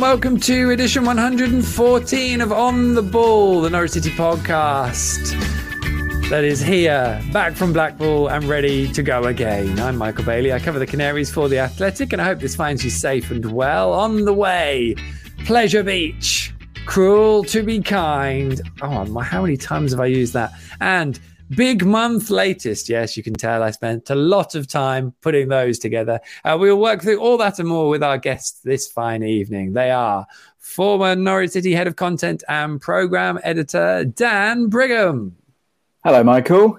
And welcome to edition 114 of On the Ball, the Norwich City podcast that is here, back from Blackpool and ready to go again. I'm Michael Bailey. I cover the Canaries for The Athletic, and I hope this finds you safe and well. On the way, Pleasure Beach, cruel to be kind. Oh, how many times have I used that? And Big month latest. Yes, you can tell I spent a lot of time putting those together. Uh, we will work through all that and more with our guests this fine evening. They are former Norwich City head of content and program editor, Dan Brigham. Hello, Michael.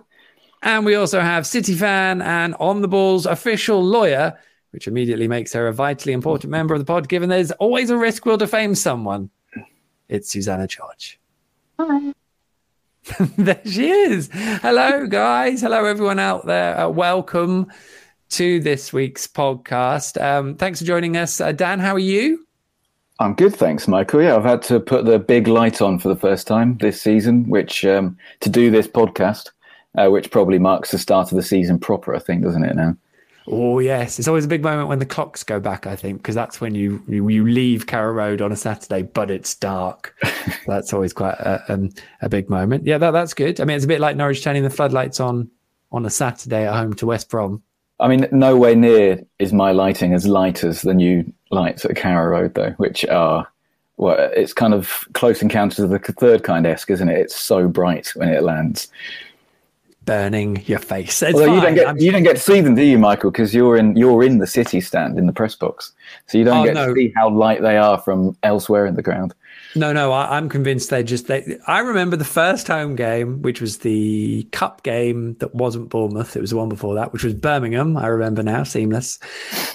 And we also have City fan and on the ball's official lawyer, which immediately makes her a vitally important member of the pod, given there's always a risk we'll defame someone. It's Susannah George. Hi. there she is. Hello, guys. Hello, everyone out there. Uh, welcome to this week's podcast. Um, thanks for joining us. Uh, Dan, how are you? I'm good, thanks, Michael. Yeah, I've had to put the big light on for the first time this season, which um, to do this podcast, uh, which probably marks the start of the season proper, I think, doesn't it now? Oh yes, it's always a big moment when the clocks go back. I think because that's when you, you, you leave Carrow Road on a Saturday, but it's dark. that's always quite a, um, a big moment. Yeah, that, that's good. I mean, it's a bit like Norwich turning the floodlights on on a Saturday at home to West Brom. I mean, nowhere near is my lighting as light as the new lights at Carrow Road, though, which are well, it's kind of close encounters of the third kind esque, isn't it? It's so bright when it lands burning your face. It's Although you don't get I'm... you don't get to see them, do you, Michael? Because you're in you're in the city stand in the press box, so you don't oh, get no. to see how light they are from elsewhere in the ground. No, no, I, am convinced they just. They, I remember the first home game, which was the cup game that wasn't Bournemouth. It was the one before that, which was Birmingham. I remember now, seamless.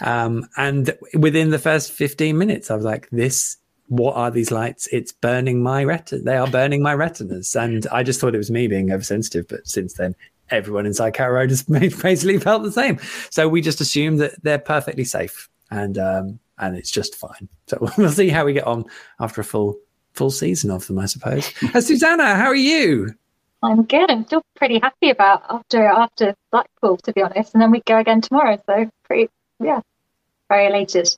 Um, and within the first 15 minutes, I was like, "This what are these lights? It's burning my retina. They are burning my retinas. And I just thought it was me being oversensitive. But since then, everyone inside Carrow Road has basically felt the same. So we just assume that they're perfectly safe and um, and it's just fine. So we'll see how we get on after a full full season of them, I suppose. Uh, Susannah, how are you? I'm good. I'm still pretty happy about after after Blackpool, to be honest. And then we go again tomorrow. So pretty, yeah, very elated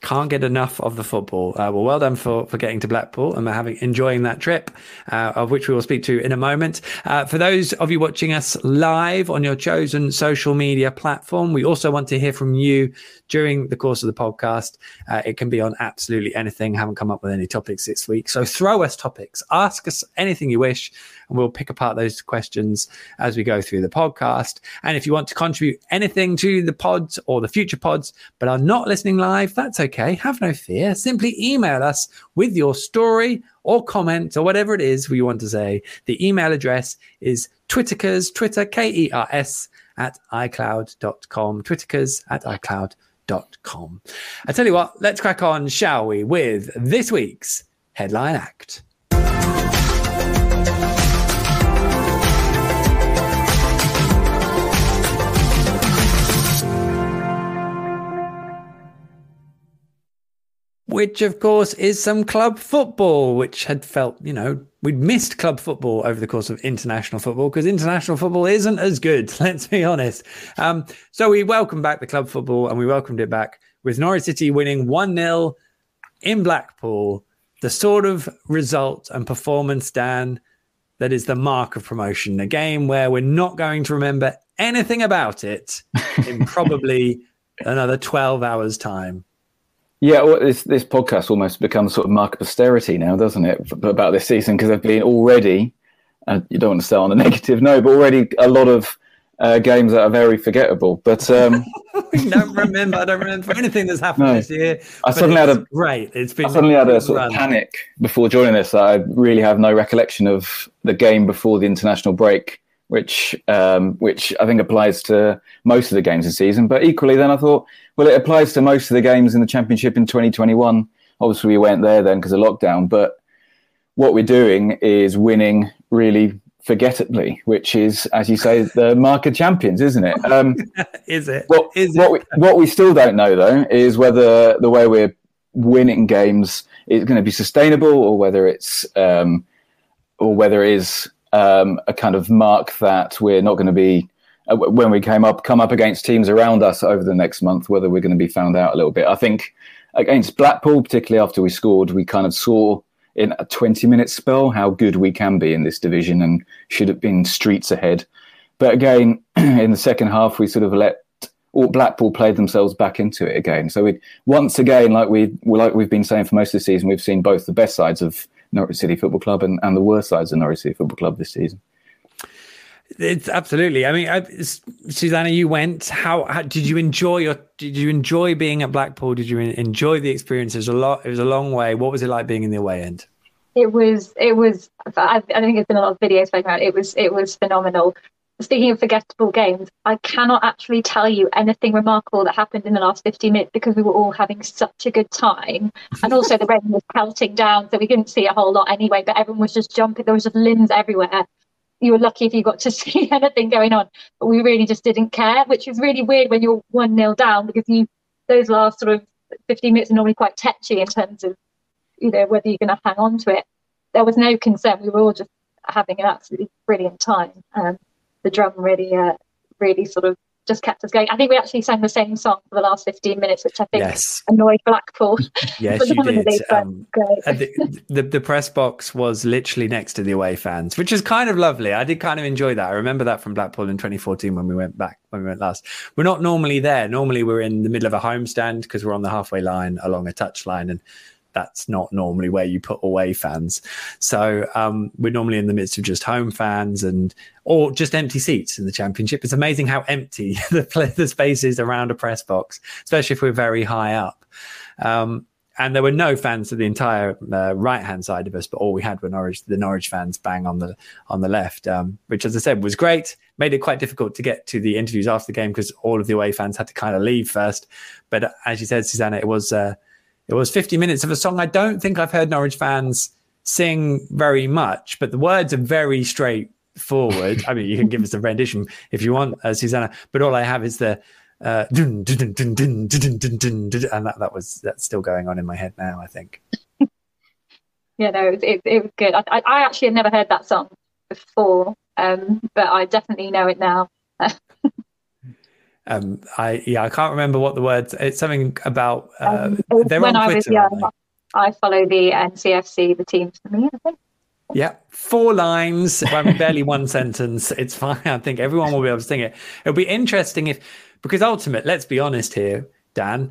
can't get enough of the football. Uh, well, well done for, for getting to Blackpool and having enjoying that trip, uh, of which we will speak to in a moment. Uh, for those of you watching us live on your chosen social media platform, we also want to hear from you during the course of the podcast. Uh, it can be on absolutely anything. Haven't come up with any topics this week, so throw us topics, ask us anything you wish and we'll pick apart those questions as we go through the podcast. And if you want to contribute anything to the pods or the future pods, but are not listening live, that's okay. Have no fear. Simply email us with your story or comment or whatever it is you want to say. The email address is twitterkers, Twitter, K E R S, at iCloud.com. Twitterkers at iCloud.com. I tell you what, let's crack on, shall we, with this week's headline act. Which of course is some club football, which had felt, you know, we'd missed club football over the course of international football because international football isn't as good, let's be honest. Um, so we welcomed back the club football and we welcomed it back with Norwich City winning 1 0 in Blackpool. The sort of result and performance, Dan, that is the mark of promotion. A game where we're not going to remember anything about it in probably another 12 hours' time. Yeah, well, this this podcast almost becomes sort of mark of posterity now, doesn't it, about this season? Because there've been already, and you don't want to start on a negative note, but already a lot of uh, games that are very forgettable. But um, I don't remember. I don't remember anything that's happened no, this year. I suddenly had a great. It's been. I suddenly had a sort run. of panic before joining this. I really have no recollection of the game before the international break which um, which I think applies to most of the games this season. But equally, then I thought, well, it applies to most of the games in the Championship in 2021. Obviously, we went there then because of lockdown, but what we're doing is winning really forgettably, which is, as you say, the mark of champions, isn't it? Um, is it? What, is what We, what we still don't know, though, is whether the way we're winning games is going to be sustainable or whether it's um, or whether it is um, a kind of mark that we're not going to be uh, when we came up come up against teams around us over the next month whether we're going to be found out a little bit i think against Blackpool, particularly after we scored, we kind of saw in a 20 minute spell how good we can be in this division and should have been streets ahead. But again, in the second half, we sort of let or Blackpool played themselves back into it again. So we once again, like we like we've been saying for most of the season, we've seen both the best sides of Norwich City Football Club and, and the worst sides of Norwich City Football Club this season. It's absolutely. I mean, I, Susannah, you went. How, how, did you enjoy your? Did you enjoy being at Blackpool? Did you enjoy the experience? It was a lot. It was a long way. What was it like being in the away end? It was. It was. I, I think there's been a lot of videos spoken about. It was. It was phenomenal. Speaking of forgettable games, I cannot actually tell you anything remarkable that happened in the last 50 minutes because we were all having such a good time. And also, the rain was pelting down, so we couldn't see a whole lot anyway, but everyone was just jumping. There was just limbs everywhere you were lucky if you got to see anything going on. But we really just didn't care, which is really weird when you're one nil down because you those last sort of 15 minutes are normally quite tetchy in terms of you know whether you're going to hang on to it. There was no concern. We were all just having an absolutely brilliant time. Um, the drum really, uh, really sort of just kept us going. I think we actually sang the same song for the last 15 minutes, which I think yes. annoyed Blackpool. Yes, you did. Um, the, the, the, press box was literally next to the away fans, which is kind of lovely. I did kind of enjoy that. I remember that from Blackpool in 2014 when we went back, when we went last. We're not normally there. Normally we're in the middle of a home stand because we're on the halfway line along a touch line. And that's not normally where you put away fans. So um, we're normally in the midst of just home fans and or just empty seats in the championship. It's amazing how empty the the space is around a press box, especially if we're very high up. Um, and there were no fans to the entire uh, right hand side of us, but all we had were Norwich, the Norwich fans bang on the on the left, um, which, as I said, was great. Made it quite difficult to get to the interviews after the game because all of the away fans had to kind of leave first. But uh, as you said, Susannah, it was uh, it was 50 minutes of a song I don't think I've heard Norwich fans sing very much, but the words are very straightforward. I mean, you can give us a rendition if you want, uh, Susannah, but all I have is the uh, and that, that was that's still going on in my head now. I think. yeah, no, it, it, it was good. I, I, actually had never heard that song before, um, but I definitely know it now. Um, I yeah, I can't remember what the words. It's something about. Uh, um, they're when on Twitter, I was young, I follow the NCFC, the teams for me. I think. Yeah, four lines, barely one sentence. It's fine. I think everyone will be able to sing it. It'll be interesting if, because ultimate, let's be honest here, Dan,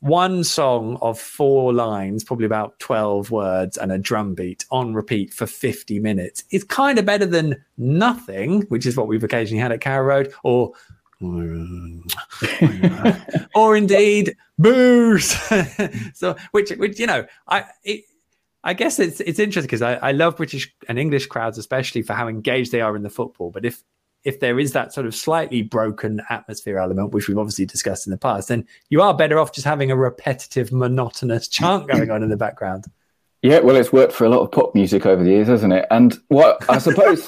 one song of four lines, probably about 12 words and a drum beat on repeat for 50 minutes is kind of better than nothing, which is what we've occasionally had at Carrow Road, or Um, or indeed booze. so, which, which you know, I it, I guess it's it's interesting because I, I love British and English crowds, especially for how engaged they are in the football. But if if there is that sort of slightly broken atmosphere element, which we've obviously discussed in the past, then you are better off just having a repetitive, monotonous chant going on in the background. Yeah, well, it's worked for a lot of pop music over the years, hasn't it? And what I suppose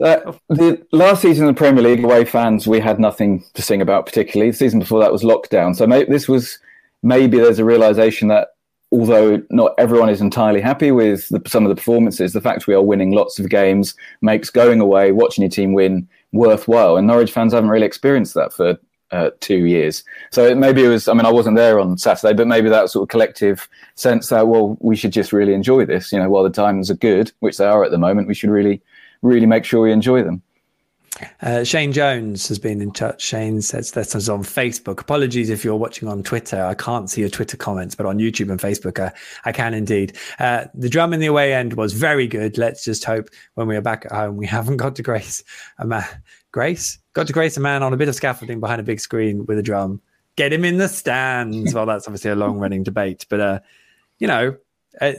uh, the last season in the Premier League, away fans, we had nothing to sing about particularly. The season before that was lockdown. So maybe this was maybe there's a realization that although not everyone is entirely happy with the, some of the performances, the fact we are winning lots of games makes going away, watching your team win, worthwhile. And Norwich fans haven't really experienced that for uh, two years. So maybe it was, I mean, I wasn't there on Saturday, but maybe that sort of collective sense that, well, we should just really enjoy this. You know, while the times are good, which they are at the moment, we should really really make sure we enjoy them. Uh, Shane Jones has been in touch. Shane says that us on Facebook. Apologies if you're watching on Twitter. I can't see your Twitter comments, but on YouTube and Facebook, uh, I can indeed. Uh, the drum in the away end was very good. Let's just hope when we are back at home, we haven't got to grace a man. Grace got to grace a man on a bit of scaffolding behind a big screen with a drum. Get him in the stands. well, that's obviously a long running debate, but uh, you know, uh,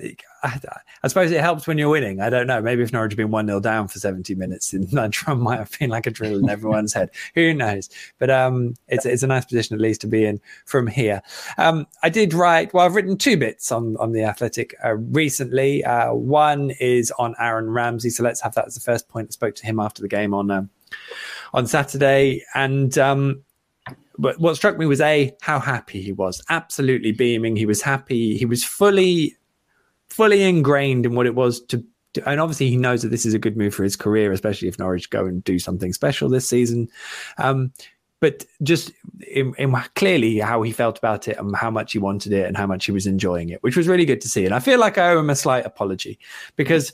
I, I, suppose it helps when you're winning. I don't know. Maybe if Norwich had been 1 0 down for 70 minutes, that drum might have been like a drill in everyone's head. Who knows? But um, it's, it's a nice position at least to be in from here. Um, I did write, well, I've written two bits on, on The Athletic uh, recently. Uh, one is on Aaron Ramsey. So let's have that as the first point. I spoke to him after the game on, um, on Saturday. And um, but what struck me was a how happy he was absolutely beaming he was happy he was fully fully ingrained in what it was to, and obviously he knows that this is a good move for his career, especially if Norwich go and do something special this season. Um, but just in, in clearly how he felt about it and how much he wanted it and how much he was enjoying it, which was really good to see. And I feel like I owe him a slight apology because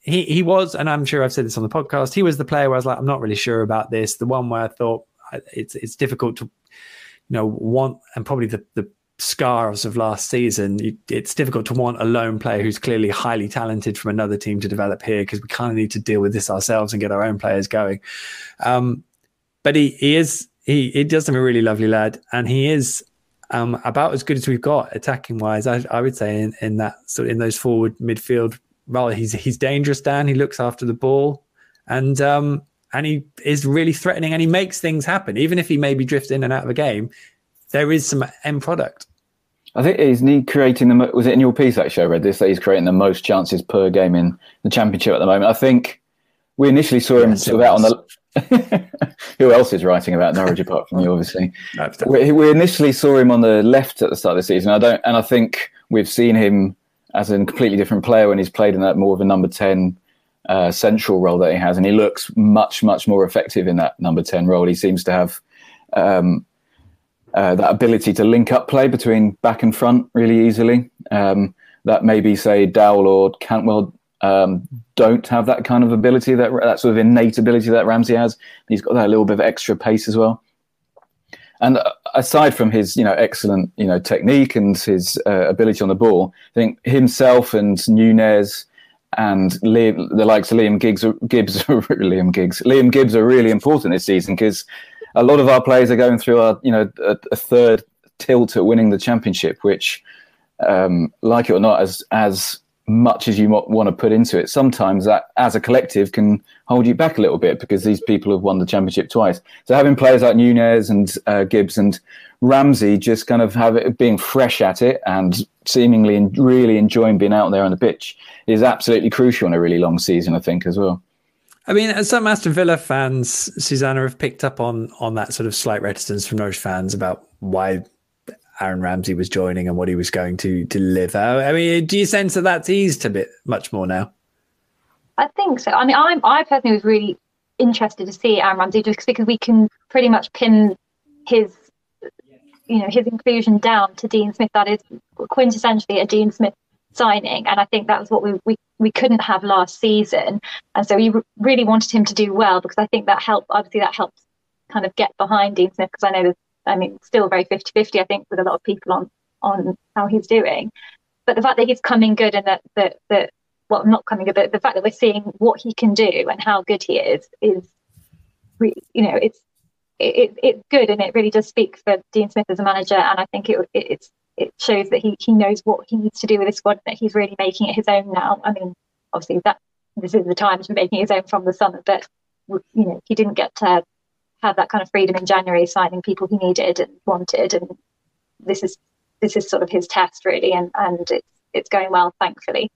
he he was, and I'm sure I've said this on the podcast. He was the player where I was like, I'm not really sure about this. The one where I thought it's it's difficult to, you know, want and probably the the scars of last season. It's difficult to want a lone player who's clearly highly talented from another team to develop here because we kind of need to deal with this ourselves and get our own players going. Um, but he he is he he does seem a really lovely lad, and he is um, about as good as we've got attacking wise. I, I would say in, in that sort in those forward midfield well, he's he's dangerous, Dan. He looks after the ball, and um, and he is really threatening, and he makes things happen. Even if he maybe drifts in and out of a game, there is some end product. I think he's he creating the was it in your piece actually I read this that he's creating the most chances per game in the championship at the moment. I think we initially saw him sort of out on the. Who else is writing about Norwich apart from you? Obviously, we, we initially saw him on the left at the start of the season. I don't, and I think we've seen him as a completely different player when he's played in that more of a number 10 uh, central role that he has. And he looks much, much more effective in that number 10 role. He seems to have um, uh, that ability to link up play between back and front really easily. Um, that maybe, say, Dowell or Cantwell um, don't have that kind of ability, that, that sort of innate ability that Ramsey has. He's got that little bit of extra pace as well. And aside from his, you know, excellent, you know, technique and his uh, ability on the ball, I think himself and Nunez and Liam, the likes of Liam Giggs, Gibbs, Liam Giggs, Liam Gibbs are really important this season because a lot of our players are going through a, you know, a, a third tilt at winning the championship, which, um, like it or not, as as much as you want to put into it, sometimes that as a collective can hold you back a little bit because these people have won the championship twice. So having players like Nunez and uh, Gibbs and Ramsey just kind of have it being fresh at it and seemingly really enjoying being out there on the pitch is absolutely crucial in a really long season, I think, as well. I mean, some Aston Villa fans, Susannah, have picked up on on that sort of slight reticence from Norwich fans about why Aaron Ramsey was joining and what he was going to deliver. I mean, do you sense that that's eased a bit much more now? I think so. I mean, I, I personally was really interested to see Aaron Ramsey just because we can pretty much pin his, you know, his inclusion down to Dean Smith. That is quintessentially a Dean Smith signing, and I think that was what we we, we couldn't have last season. And so we really wanted him to do well because I think that helped. Obviously, that helps kind of get behind Dean Smith because I know there's I mean, still very 50 50, I think, with a lot of people on on how he's doing. But the fact that he's coming good and that, that, that well, not coming good, but the fact that we're seeing what he can do and how good he is, is, you know, it's, it, it's good and it really does speak for Dean Smith as a manager. And I think it, it, it's, it shows that he, he knows what he needs to do with his squad, that he's really making it his own now. I mean, obviously that this is the time to making his own from the summer, but you know, he didn't get to have that kind of freedom in January, signing people he needed and wanted, and this is this is sort of his test really, and and it's it's going well, thankfully.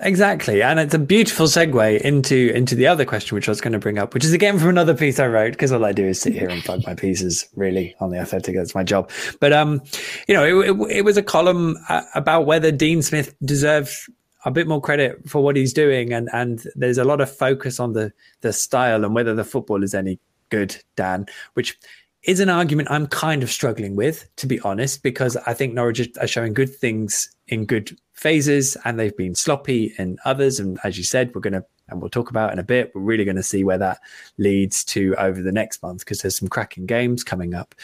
Exactly, and it's a beautiful segue into into the other question, which I was going to bring up, which is again from another piece I wrote because all I do is sit here and plug my pieces. Really, on the Athletic, that's my job. But um, you know, it, it, it was a column uh, about whether Dean Smith deserves a bit more credit for what he's doing, and and there's a lot of focus on the the style and whether the football is any good, Dan, which is an argument I'm kind of struggling with, to be honest, because I think Norwich are showing good things in good phases and they've been sloppy in others. And as you said, we're going to, and we'll talk about in a bit, we're really going to see where that leads to over the next month because there's some cracking games coming up.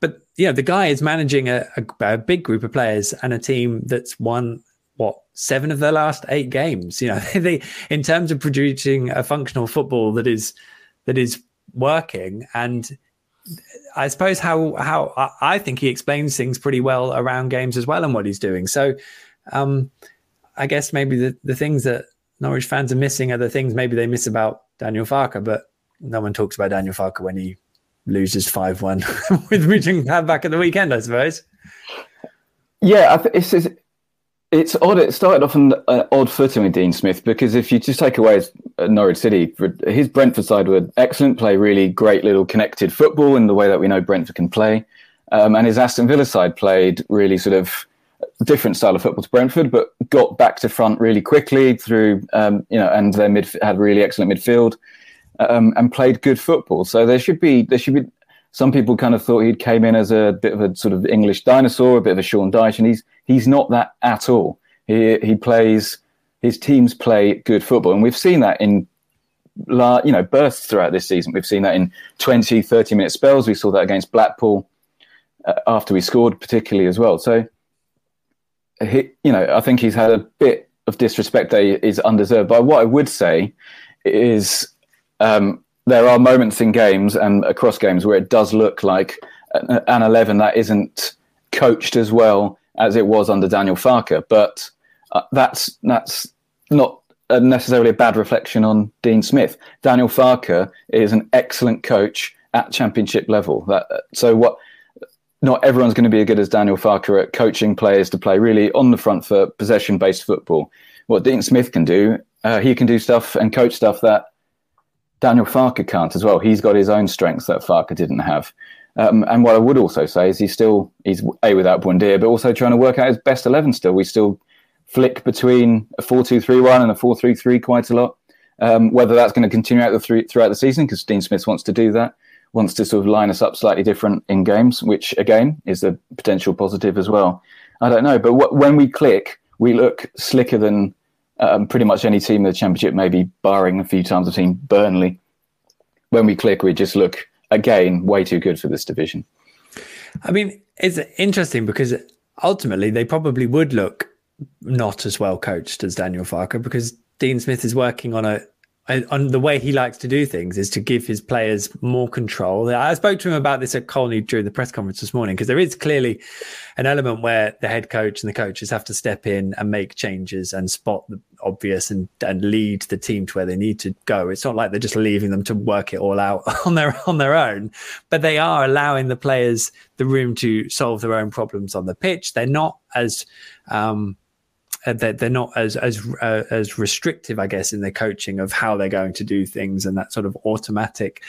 But, you know, the guy is managing a, a, a big group of players and a team that's won what seven of their last eight games. You know, they in terms of producing a functional football that is that is working and I suppose how how I think he explains things pretty well around games as well and what he's doing. So um, I guess maybe the, the things that Norwich fans are missing are the things maybe they miss about Daniel Farke, but no one talks about Daniel Farke when he loses five one with Regent back at the weekend, I suppose. Yeah, it's, it's it's odd. It started off on an odd footing with Dean Smith because if you just take away his uh, Norwich City, his Brentford side were excellent, play really great little connected football in the way that we know Brentford can play. Um, and his Aston Villa side played really sort of different style of football to Brentford, but got back to front really quickly through, um, you know, and their mid had really excellent midfield um, and played good football. So there should be there should be some people kind of thought he came in as a bit of a sort of English dinosaur, a bit of a Sean Dyche, and he's he's not that at all. He he plays his teams play good football, and we've seen that in you know bursts throughout this season. We've seen that in 20, 30 minute spells. We saw that against Blackpool uh, after we scored, particularly as well. So he, you know, I think he's had a bit of disrespect that is undeserved. But what I would say is um, there are moments in games and across games where it does look like an 11 that isn't coached as well as it was under Daniel Farke. But uh, that's that's not necessarily a bad reflection on Dean Smith. Daniel Farke is an excellent coach at championship level. That so what. Not everyone's going to be as good as Daniel Farke at coaching players to play really on the front foot, possession-based football. What Dean Smith can do, uh, he can do stuff and coach stuff that Daniel Farke can't as well. He's got his own strengths that Farke didn't have. Um, and what I would also say is he's still he's a without Buendia, but also trying to work out his best eleven. Still, we still flick between a four-two-three-one and a four-three-three quite a lot. Um, whether that's going to continue out the three, throughout the season, because Dean Smith wants to do that, wants to sort of line us up slightly different in games, which again is a potential positive as well. I don't know, but when we click, we look slicker than um, pretty much any team in the championship, maybe barring a few times I've seen Burnley. When we click, we just look again way too good for this division. I mean, it's interesting because ultimately they probably would look not as well coached as Daniel Farke because Dean Smith is working on a on the way he likes to do things is to give his players more control. I spoke to him about this at Colney during the press conference this morning because there is clearly an element where the head coach and the coaches have to step in and make changes and spot the obvious and and lead the team to where they need to go. It's not like they're just leaving them to work it all out on their on their own, but they are allowing the players the room to solve their own problems on the pitch. They're not as um, they're, they're not as as uh, as restrictive, I guess, in their coaching of how they're going to do things and that sort of automatic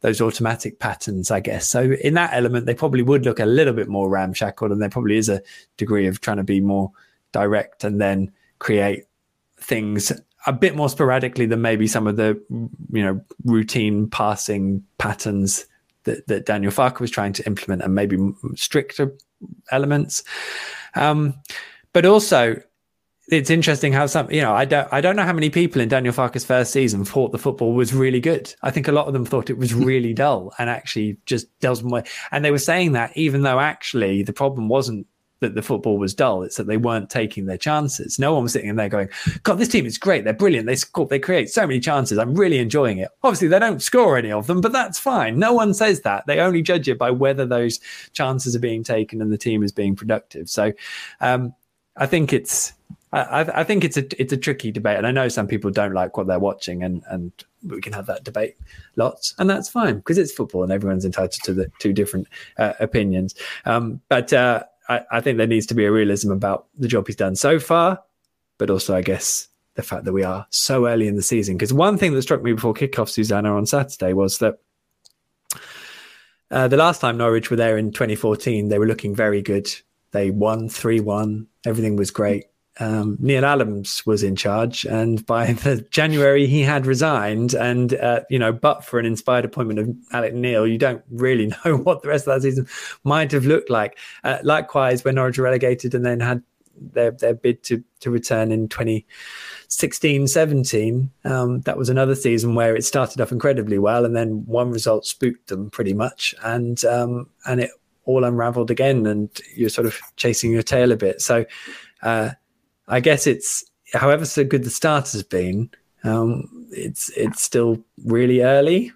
those automatic patterns, I guess. So in that element, they probably would look a little bit more ramshackle, and there probably is a degree of trying to be more direct and then create things a bit more sporadically than maybe some of the you know routine passing patterns that, that Daniel Farke was trying to implement, and maybe stricter elements. Um, but also, it's interesting how some you know I don't I don't know how many people in Daniel Farke's first season thought the football was really good. I think a lot of them thought it was really dull and actually just doesn't work. And they were saying that even though actually the problem wasn't that the football was dull, it's that they weren't taking their chances. No one was sitting in there going, "God, this team is great. They're brilliant. They score. They create so many chances. I'm really enjoying it." Obviously, they don't score any of them, but that's fine. No one says that. They only judge it by whether those chances are being taken and the team is being productive. So, um, I think it's I, I, think it's a it's a tricky debate, and I know some people don't like what they're watching, and and we can have that debate lots, and that's fine because it's football, and everyone's entitled to the two different uh, opinions. Um, but uh, I, I think there needs to be a realism about the job he's done so far, but also, I guess, the fact that we are so early in the season. Because one thing that struck me before kickoff, Susannah, on Saturday was that. Uh, the last time Norwich were there in 2014, they were looking very good. They won 3 1. Everything was great um, Neil Adams was in charge, and by the January he had resigned. And uh, you know, but for an inspired appointment of Alex Neil, you don't really know what the rest of that season might have looked like. Uh, likewise, when Norwich were relegated and then had their their bid to to return in 2016 17 um, that was another season where it started off incredibly well and then one result spooked them pretty much and um, and it all unraveled again and you're sort of chasing your tail a bit so uh, I guess it's however so good the start has been, um, it's it's still really early.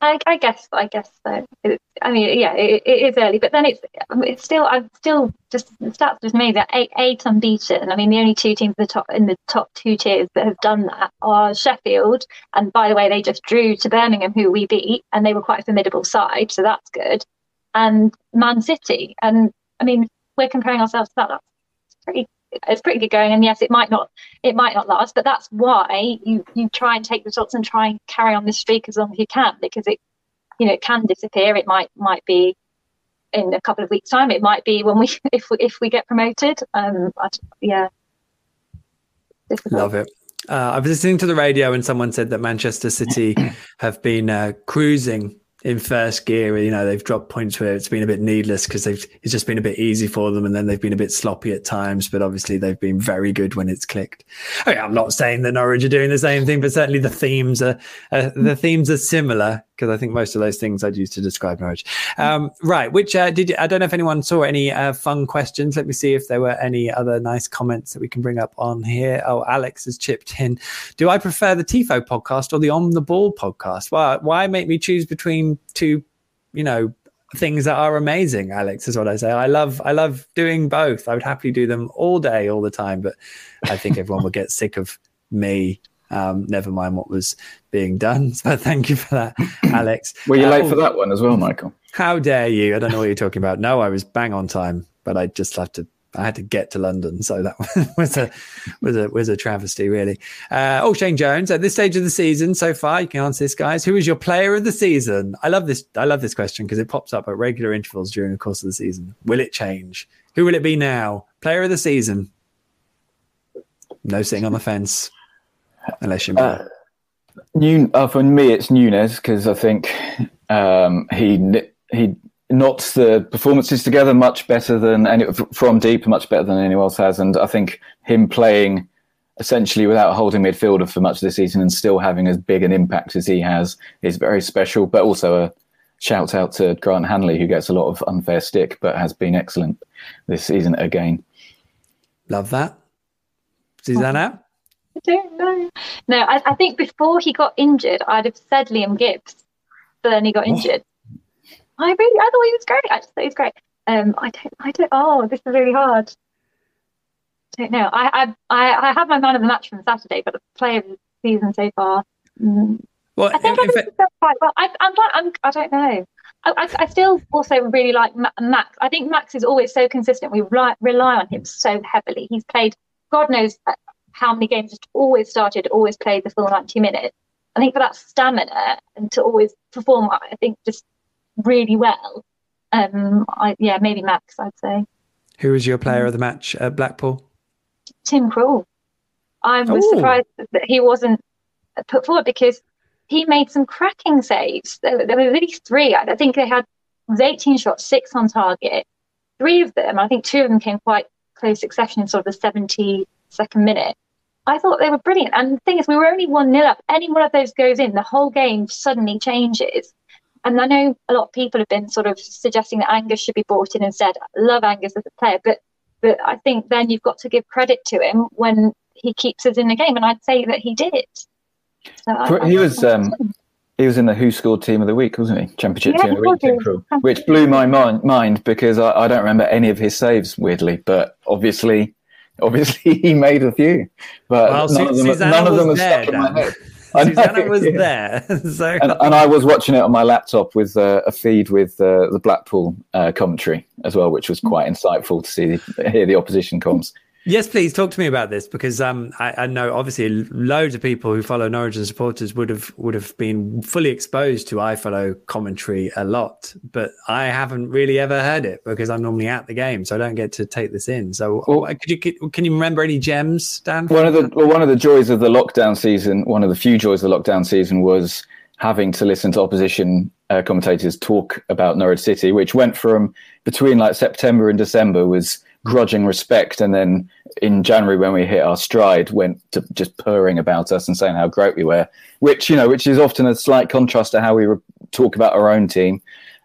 I, I guess I guess so. It, I mean, yeah, it, it is early, but then it's it's still I'm still just the stats just made that eight eight unbeaten. I mean, the only two teams in the top in the top two tiers that have done that are Sheffield, and by the way, they just drew to Birmingham, who we beat, and they were quite a formidable side, so that's good. And Man City, and I mean, we're comparing ourselves to that. That's pretty it's pretty good going and yes it might not it might not last but that's why you you try and take results and try and carry on this streak as long as you can because it you know it can disappear. It might might be in a couple of weeks time. It might be when we if we if we get promoted. Um I, yeah. Difficult. love it. Uh, I was listening to the radio and someone said that Manchester City have been uh, cruising in first gear, you know, they've dropped points where it's been a bit needless because they've it's just been a bit easy for them, and then they've been a bit sloppy at times. But obviously, they've been very good when it's clicked. I mean, I'm not saying that Norwich are doing the same thing, but certainly the themes are uh, the themes are similar because I think most of those things I'd use to describe Norwich. Um, right, which uh, did I don't know if anyone saw any uh, fun questions. Let me see if there were any other nice comments that we can bring up on here. Oh, Alex has chipped in. Do I prefer the Tifo podcast or the On the Ball podcast? Why, why make me choose between two, you know, things that are amazing? Alex is what I say. I love, I love doing both. I would happily do them all day, all the time, but I think everyone would get sick of me um, never mind what was being done. So thank you for that, Alex. Were you late for that one as well, Michael? How dare you? I don't know what you're talking about. No, I was bang on time, but I just have to. I had to get to London, so that was a was a was a travesty, really. Uh, oh, Shane Jones. At this stage of the season, so far, you can answer this, guys. Who is your player of the season? I love this. I love this question because it pops up at regular intervals during the course of the season. Will it change? Who will it be now? Player of the season. No sitting on the fence. Unless you. Uh, New, uh, for me, it's Nunez because I think um, he he knots the performances together much better than any from deep, much better than anyone else has, and I think him playing essentially without holding midfielder for much of the season and still having as big an impact as he has is very special. But also a shout out to Grant Hanley, who gets a lot of unfair stick, but has been excellent this season again. Love that, Susannah. I don't know. No, I, I, think before he got injured, I'd have said Liam Gibbs, but then he got injured. I really, I thought he was great. I just thought he was great. Um, I don't, I don't. Oh, this is really hard. I don't know. I, I, I have my man of the match from Saturday, but the player of the season so far. Mm, well, I think I it... quite well. I, I'm, I'm, I don't know. I, I, I, still also really like Max. I think Max is always so consistent. We rely, rely on him so heavily. He's played God knows how many games just always started, always played the full 90 minutes. I think for that stamina and to always perform, I think just really well. Um, I, yeah, maybe Max, I'd say. Who was your player of the match at Blackpool? Tim Krul. I was Ooh. surprised that he wasn't put forward because he made some cracking saves. There, there were really three. I think they had 18 shots, six on target. Three of them, I think two of them came quite close succession in sort of the 72nd minute. I thought they were brilliant. And the thing is, we were only 1 nil up. Any one of those goes in, the whole game suddenly changes. And I know a lot of people have been sort of suggesting that Angus should be brought in instead. I love Angus as a player, but but I think then you've got to give credit to him when he keeps us in the game, and I'd say that he did. So he I, was um, he was in the WhoScored Team of the Week, wasn't he? Championship yeah, Team of the Week, which blew my mind, mind because I, I, don't remember any of his saves, weirdly, but obviously obviously he made a few, but well, none, of them, none of them was there, stuck in my head. Susannah was there, so. and, and, I was watching it on my laptop with uh, a feed with uh, the Blackpool uh, commentary as well, which was quite insightful to see hear the opposition comms. Yes, please talk to me about this because um, I, I, know obviously loads of people who follow Norwich and supporters would have would have been fully exposed to iFollow commentary a lot, but I haven't really ever heard it because I'm normally at the game, so I don't get to take this in. So, well, could you can you remember any gems, Dan? One of the well, one of the joys of the lockdown season, one of the few joys of the lockdown season was having to listen to opposition uh, commentators talk about Norwich City, which went from between like September and December was grudging respect, and then in January when we hit our stride, went to just purring about us and saying how great we were, which you know, which is often a slight contrast to how we re- talk about our own team.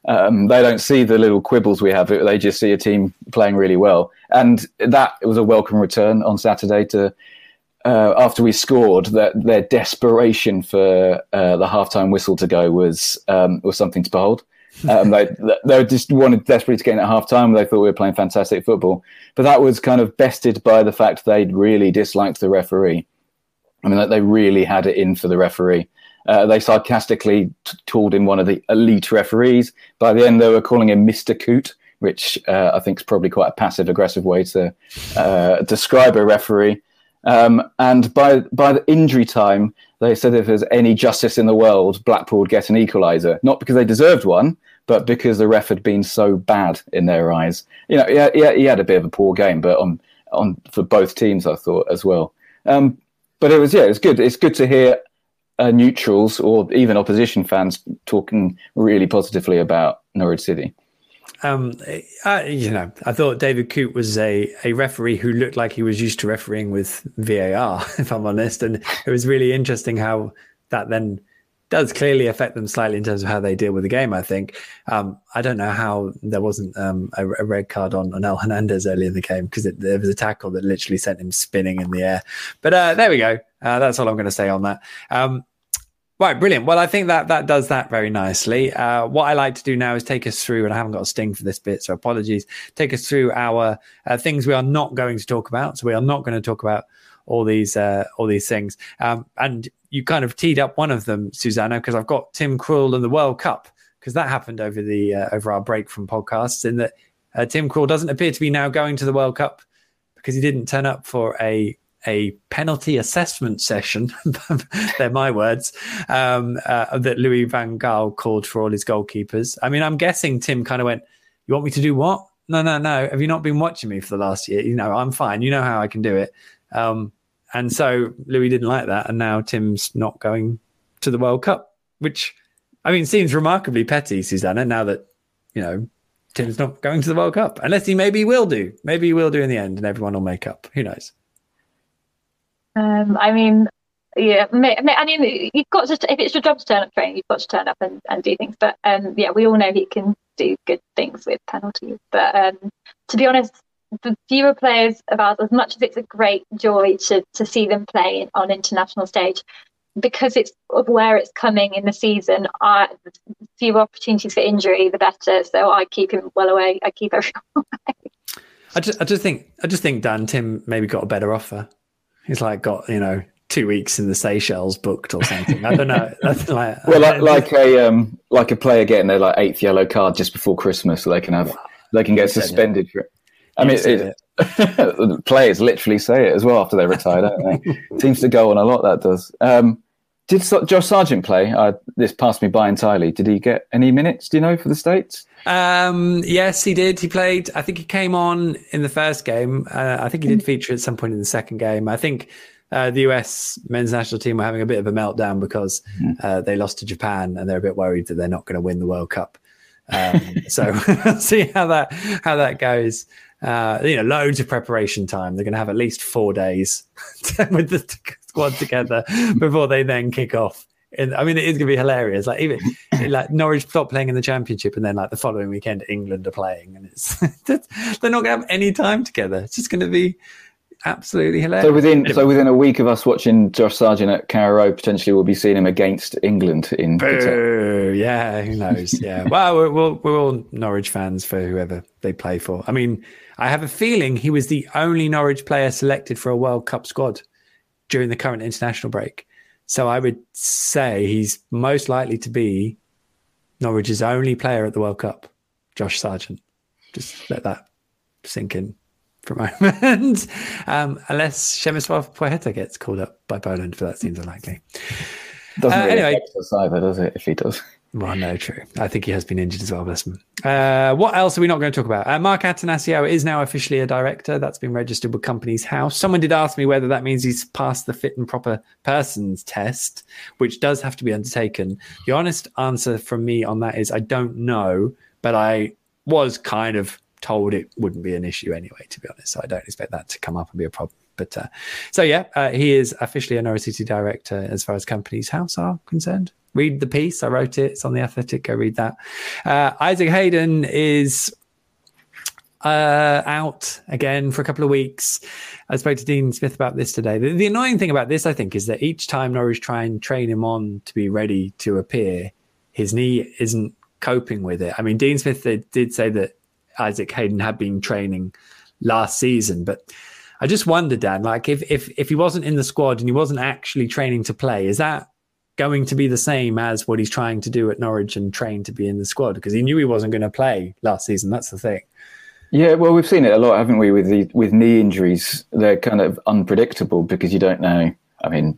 Um, they don't see the little quibbles we have; they just see a team playing really well, and that was a welcome return on Saturday to. Uh, after we scored, that their desperation for uh, the halftime whistle to go was um, was something to behold. Um, they they just wanted desperately to get in at half time. They thought we were playing fantastic football, but that was kind of bested by the fact they'd really disliked the referee. I mean, they really had it in for the referee. Uh, they sarcastically t- called him one of the elite referees. By the end, they were calling him Mr. Coote, which uh, I think is probably quite a passive aggressive way to uh, describe a referee. Um, and by by the injury time, they said if there's any justice in the world, Blackpool would get an equaliser. Not because they deserved one, but because the ref had been so bad in their eyes. You know, yeah, yeah, he had a bit of a poor game, but on on for both teams, I thought as well. Um, but it was yeah, it's good. It's good to hear uh, neutrals or even opposition fans talking really positively about Norwich City. Um, I, you know, I thought David Coote was a, a referee who looked like he was used to refereeing with VAR, if I'm honest. And it was really interesting how that then does clearly affect them slightly in terms of how they deal with the game. I think. Um, I don't know how there wasn't um, a, a, red card on, on El Hernandez early in the game because there was a tackle that literally sent him spinning in the air. But uh, there we go. Uh, that's all I'm going to say on that. Um, Right, brilliant. Well, I think that that does that very nicely. Uh, what I like to do now is take us through, and I haven't got a sting for this bit, so apologies. Take us through our uh, things we are not going to talk about. So we are not going to talk about all these uh, all these things. Um, and you kind of teed up one of them, Susannah, because I've got Tim Krul and the World Cup because that happened over the uh, over our break from podcasts. In that uh, Tim Krul doesn't appear to be now going to the World Cup because he didn't turn up for a a penalty assessment session. they're my words. Um, uh, that Louis Van Gaal called for all his goalkeepers. I mean, I'm guessing Tim kind of went, "You want me to do what? No, no, no. Have you not been watching me for the last year? You know, I'm fine. You know how I can do it." Um, and so Louis didn't like that, and now Tim's not going to the World Cup, which I mean seems remarkably petty, Susannah. Now that you know Tim's not going to the World Cup, unless he maybe will do. Maybe he will do in the end, and everyone will make up. Who knows? Um, I mean, yeah, I mean, you've got to, if it's your job to turn up training, you've got to turn up and, and do things. But um, yeah, we all know he can do good things with penalties. But um, to be honest, the fewer players of ours, as much as it's a great joy to, to see them play on international stage, because it's of where it's coming in the season, I, the fewer opportunities for injury, the better. So I keep him well away. I keep everyone away. I just, I just think, I just think Dan Tim maybe got a better offer. He's like got you know two weeks in the Seychelles booked or something. I don't know. like, well, like, like, a um, like a player getting their like eighth yellow card just before Christmas, so they can have they can get suspended for it. I mean, it, it. players literally say it as well after they retire, don't they? Seems to go on a lot. That does. Um, did Josh Sargent play? Uh, this passed me by entirely. Did he get any minutes? Do you know for the states? Um, yes, he did. He played. I think he came on in the first game. Uh, I think he did feature at some point in the second game. I think uh, the US men's national team were having a bit of a meltdown because hmm. uh, they lost to Japan and they're a bit worried that they're not going to win the World Cup. Um, so see how that how that goes. Uh, you know, loads of preparation time. They're going to have at least four days with the squad together before they then kick off. And I mean, it is going to be hilarious. Like even like Norwich stop playing in the championship, and then like the following weekend, England are playing, and it's they're not going to have any time together. It's just going to be absolutely hilarious. So within so within a week of us watching Josh Sargent at Carrow Road, potentially we'll be seeing him against England in. Boo! Yeah, who knows? Yeah. well, we're, we're, we're all Norwich fans for whoever they play for. I mean, I have a feeling he was the only Norwich player selected for a World Cup squad during the current international break. So I would say he's most likely to be Norwich's only player at the World Cup, Josh Sargent. Just let that sink in for a moment. um, unless Przemysław Płacheta gets called up by Poland, but that seems unlikely. Doesn't uh, really anyway, affect us either, does it? If he does. Well, no, true. I think he has been injured as well, bless him. Uh, what else are we not going to talk about? Uh, Mark Attanasio is now officially a director. That's been registered with Companies House. Someone did ask me whether that means he's passed the fit and proper persons test, which does have to be undertaken. The honest answer from me on that is I don't know, but I was kind of told it wouldn't be an issue anyway, to be honest. So I don't expect that to come up and be a problem. But uh, so yeah, uh, he is officially a Norwich City director as far as Companies House are concerned read the piece. I wrote it. It's on the Athletic. Go read that. Uh, Isaac Hayden is uh, out again for a couple of weeks. I spoke to Dean Smith about this today. The, the, annoying thing about this, I think, is that each time Norwich try and train him on to be ready to appear, his knee isn't coping with it. I mean, Dean Smith did say that Isaac Hayden had been training last season, but I just wonder, Dan, like if if if he wasn't in the squad and he wasn't actually training to play, is that going to be the same as what he's trying to do at Norwich and train to be in the squad because he knew he wasn't going to play last season. That's the thing. Yeah, well, we've seen it a lot, haven't we? With the with knee injuries, they're kind of unpredictable because you don't know. I mean,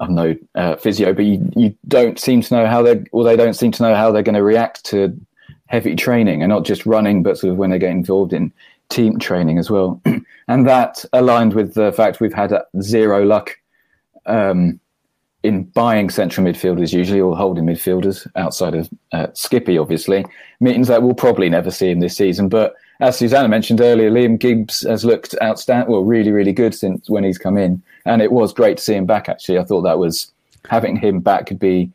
I'm no uh, physio, but you, you don't seem to know how they, or they don't seem to know how they're going to react to heavy training and not just running, but sort of when they get involved in team training as well. and that aligned with the fact we've had zero luck um, in buying central midfielders usually or holding midfielders outside of uh, Skippy, obviously, means that we'll probably never see him this season. But as Susannah mentioned earlier, Liam Gibbs has looked outstanding, well, really, really good since when he's come in. And it was great to see him back, actually. I thought that was having him back could be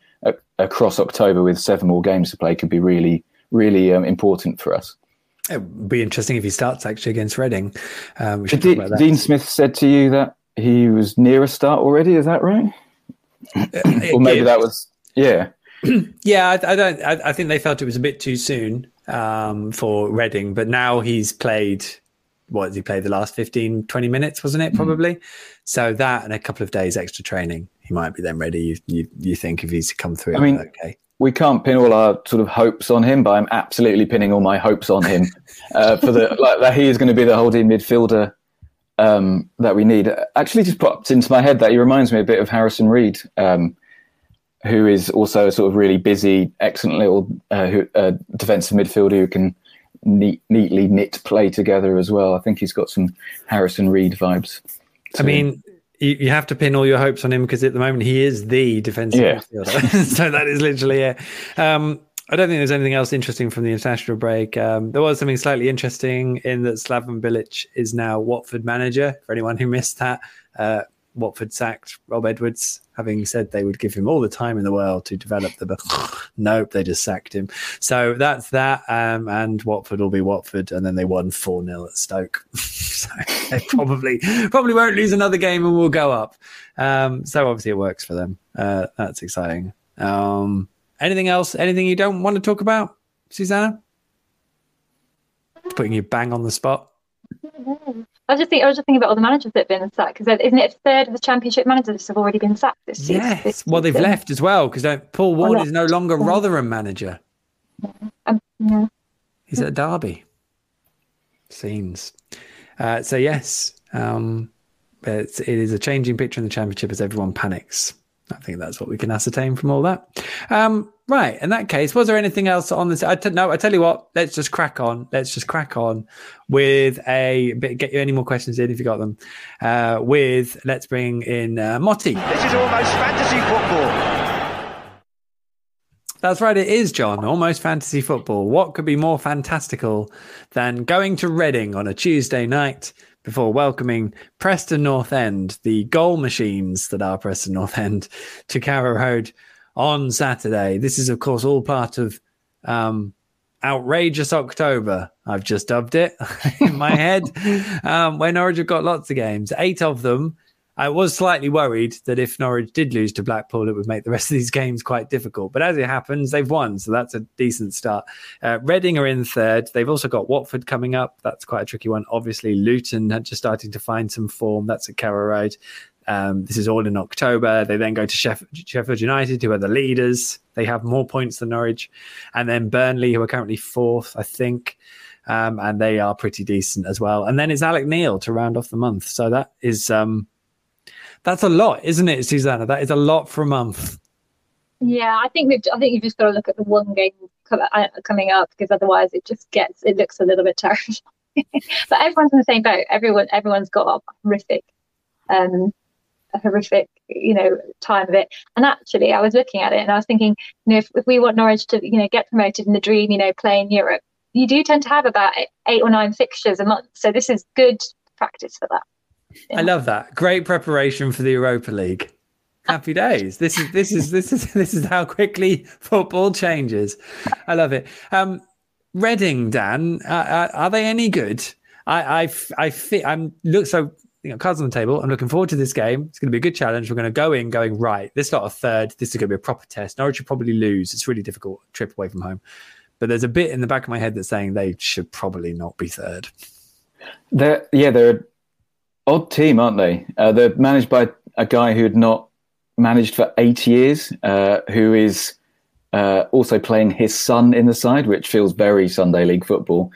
across October with seven more games to play could be really, really um, important for us. It would be interesting if he starts actually against Reading. Um, Dean Smith said to you that he was near a start already. Is that right? Uh, or maybe that was yeah. yeah, I, I don't. I, I, think they felt it was a bit too soon um, for Reading, but now he's played. What did he play the last 15, 20 minutes? Wasn't it mm. probably? Mm. So that and a couple of days extra training, he might be then ready. You you, you think if he's come through? I mean, okay. We can't pin all our sort of hopes on him, but I'm absolutely pinning all my hopes on him uh, for the like that he is going to be the holding midfielder um, that we need. Actually, just popped into my head that he reminds me a bit of Harrison Reed, um, who is also a sort of really busy, excellent little uh, who, uh, defensive midfielder who can neat, neatly knit play together as well. I think he's got some Harrison Reed vibes. I mean, you, you, have to pin all your hopes on him because at the moment he is the defensive yeah. midfielder. so that is literally it. Um, I don't think there's anything else interesting from the international break. Um, there was something slightly interesting in that Slaven Bilic is now Watford manager. For anyone who missed that, uh, Watford sacked Rob Edwards, having said they would give him all the time in the world to develop the. nope, they just sacked him. So that's that. Um, and Watford will be Watford, and then they won four 0 at Stoke. so they probably probably won't lose another game and we'll go up. Um, so obviously it works for them. Uh, that's exciting. Um, Anything else? Anything you don't want to talk about, Susannah? Putting you bang on the spot. I was just think, I was just thinking about all the managers that have been sacked because isn't it a third of the championship managers have already been sacked this season? Yes, this well they've left as well because Paul Warne is no longer Rotherham manager. Um, yeah. He's at Derby. Scenes. Uh, so yes, um, it's, it is a changing picture in the championship as everyone panics. I think that's what we can ascertain from all that. Um, right. In that case, was there anything else on this? I t- no, I tell you what, let's just crack on. Let's just crack on with a bit, get you any more questions in if you got them. Uh, with, let's bring in uh, Motti. This is almost fantasy football. That's right, it is, John. Almost fantasy football. What could be more fantastical than going to Reading on a Tuesday night? Before welcoming Preston North End, the goal machines that are Preston North End, to Carrow Road on Saturday. This is, of course, all part of um, Outrageous October. I've just dubbed it in my head, um, where Norwich have got lots of games, eight of them I was slightly worried that if Norwich did lose to Blackpool, it would make the rest of these games quite difficult. But as it happens, they've won, so that's a decent start. Uh, Reading are in third. They've also got Watford coming up. That's quite a tricky one. Obviously, Luton had just starting to find some form. That's at Carrow Road. Um, this is all in October. They then go to Sheff- Sheffield United, who are the leaders. They have more points than Norwich. And then Burnley, who are currently fourth, I think. Um, and they are pretty decent as well. And then it's Alex Neil to round off the month. So that is um, that's a lot, isn't it, Susannah? That is a lot for a month. Yeah, I think we've. I think you've just got to look at the one game uh, coming up because otherwise it just gets. It looks a little bit terrible. but everyone's in the same boat. Everyone, everyone's got a horrific, um, a horrific, you know, time of it. And actually, I was looking at it and I was thinking, you know, if, if we want Norwich to, you know, get promoted in the dream, you know, play in Europe, you do tend to have about eight or nine fixtures a month. So this is good practice for that. I love that. Great preparation for the Europa League. Happy days. This is this is this is this is how quickly football changes. I love it. Um, Reading, Dan, uh, uh, are they any good? I I I fit. I'm look so you know, cards on the table. I'm looking forward to this game. It's going to be a good challenge. We're going to go in going right. This is not a third. This is going to be a proper test. Norwich will probably lose. It's really difficult trip away from home. But there's a bit in the back of my head that's saying they should probably not be third. They're yeah, they're odd team, aren't they? Uh, they're managed by a guy who had not managed for eight years, uh, who is uh, also playing his son in the side, which feels very Sunday League football.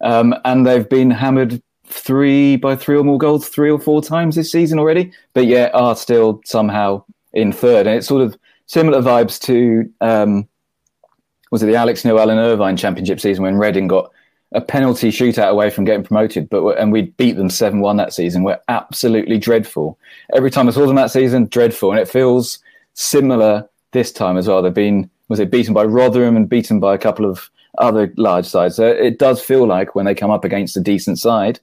Um, and they've been hammered three by three or more goals three or four times this season already, but yet are still somehow in third. And it's sort of similar vibes to um, was it the Alex Neil Alan Irvine Championship season when Reading got a penalty shootout away from getting promoted, but and we beat them seven one that season. We're absolutely dreadful. Every time I saw them that season, dreadful, and it feels similar this time as well. They've been was it beaten by Rotherham and beaten by a couple of other large sides. So it does feel like when they come up against a decent side,